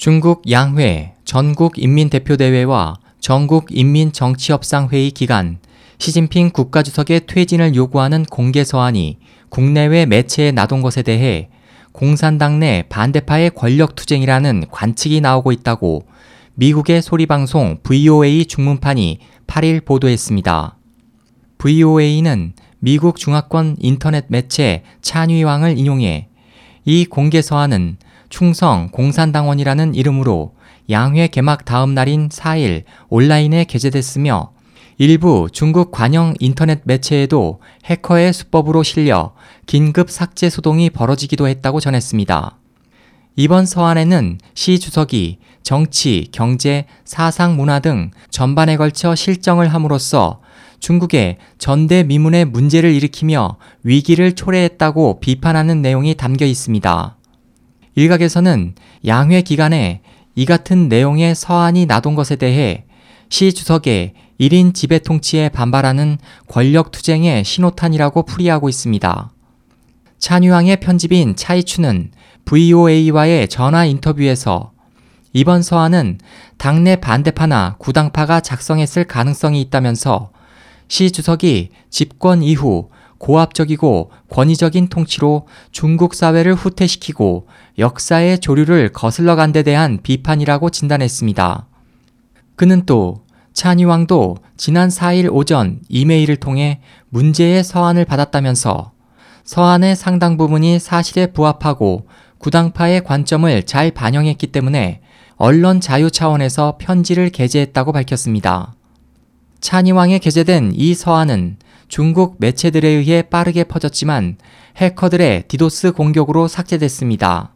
중국 양회 전국인민대표대회와 전국인민정치협상회의 기간 시진핑 국가주석의 퇴진을 요구하는 공개 서한이 국내외 매체에 나돈 것에 대해 공산당 내 반대파의 권력투쟁이라는 관측이 나오고 있다고 미국의 소리방송 VOA 중문판이 8일 보도했습니다. VOA는 미국 중화권 인터넷 매체 찬위왕을 인용해 이 공개 서한은 충성 공산당원이라는 이름으로 양회 개막 다음 날인 4일 온라인에 게재됐으며 일부 중국 관영 인터넷 매체에도 해커의 수법으로 실려 긴급 삭제 소동이 벌어지기도 했다고 전했습니다. 이번 서한에는 시 주석이 정치, 경제, 사상, 문화 등 전반에 걸쳐 실정을 함으로써 중국의 전대미문의 문제를 일으키며 위기를 초래했다고 비판하는 내용이 담겨 있습니다. 일각에서는 양회 기간에 이 같은 내용의 서한이 나돈 것에 대해 시 주석의 1인 지배 통치에 반발하는 권력 투쟁의 신호탄이라고 풀이하고 있습니다. 찬유왕의 편집인 차이추는 VOA와의 전화 인터뷰에서 이번 서한은 당내 반대파나 구당파가 작성했을 가능성이 있다면서 시 주석이 집권 이후 고압적이고 권위적인 통치로 중국 사회를 후퇴시키고 역사의 조류를 거슬러 간 데 대한 비판이라고 진단했습니다. 그는 또 찬이왕도 지난 4일 오전 이메일을 통해 문제의 서한을 받았다면서 서한의 상당 부분이 사실에 부합하고 구당파의 관점을 잘 반영했기 때문에 언론 자유 차원에서 편지를 게재했다고 밝혔습니다. 찬이왕에 게재된 이 서한은 중국 매체들에 의해 빠르게 퍼졌지만 해커들의 디도스 공격으로 삭제됐습니다.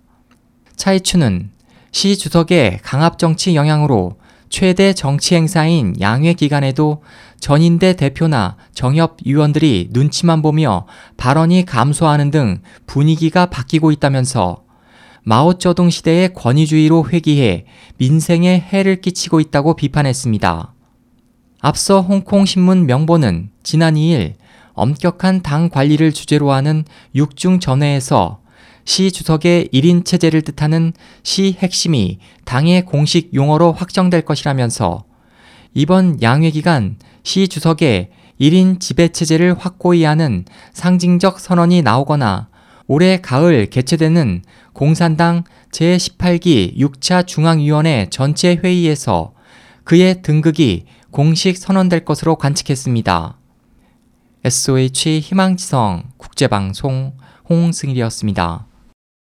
차이추는 시 주석의 강압 정치 영향으로 최대 정치 행사인 양회 기간에도 전인대 대표나 정협 위원들이 눈치만 보며 발언이 감소하는 등 분위기가 바뀌고 있다면서 마오쩌둥 시대의 권위주의로 회귀해 민생에 해를 끼치고 있다고 비판했습니다. 앞서 홍콩 신문 명보는 지난 2일 엄격한 당 관리를 주제로 하는 6중 전회에서 시 주석의 1인 체제를 뜻하는 시 핵심이 당의 공식 용어로 확정될 것이라면서 이번 양회 기간 시 주석의 1인 지배 체제를 확고히 하는 상징적 선언이 나오거나 올해 가을 개최되는 공산당 제18기 6차 중앙위원회 전체 회의에서 그의 등극이 공식 선언될 것으로 관측했습니다. SOH 희망지성 국제방송 홍승일이었습니다.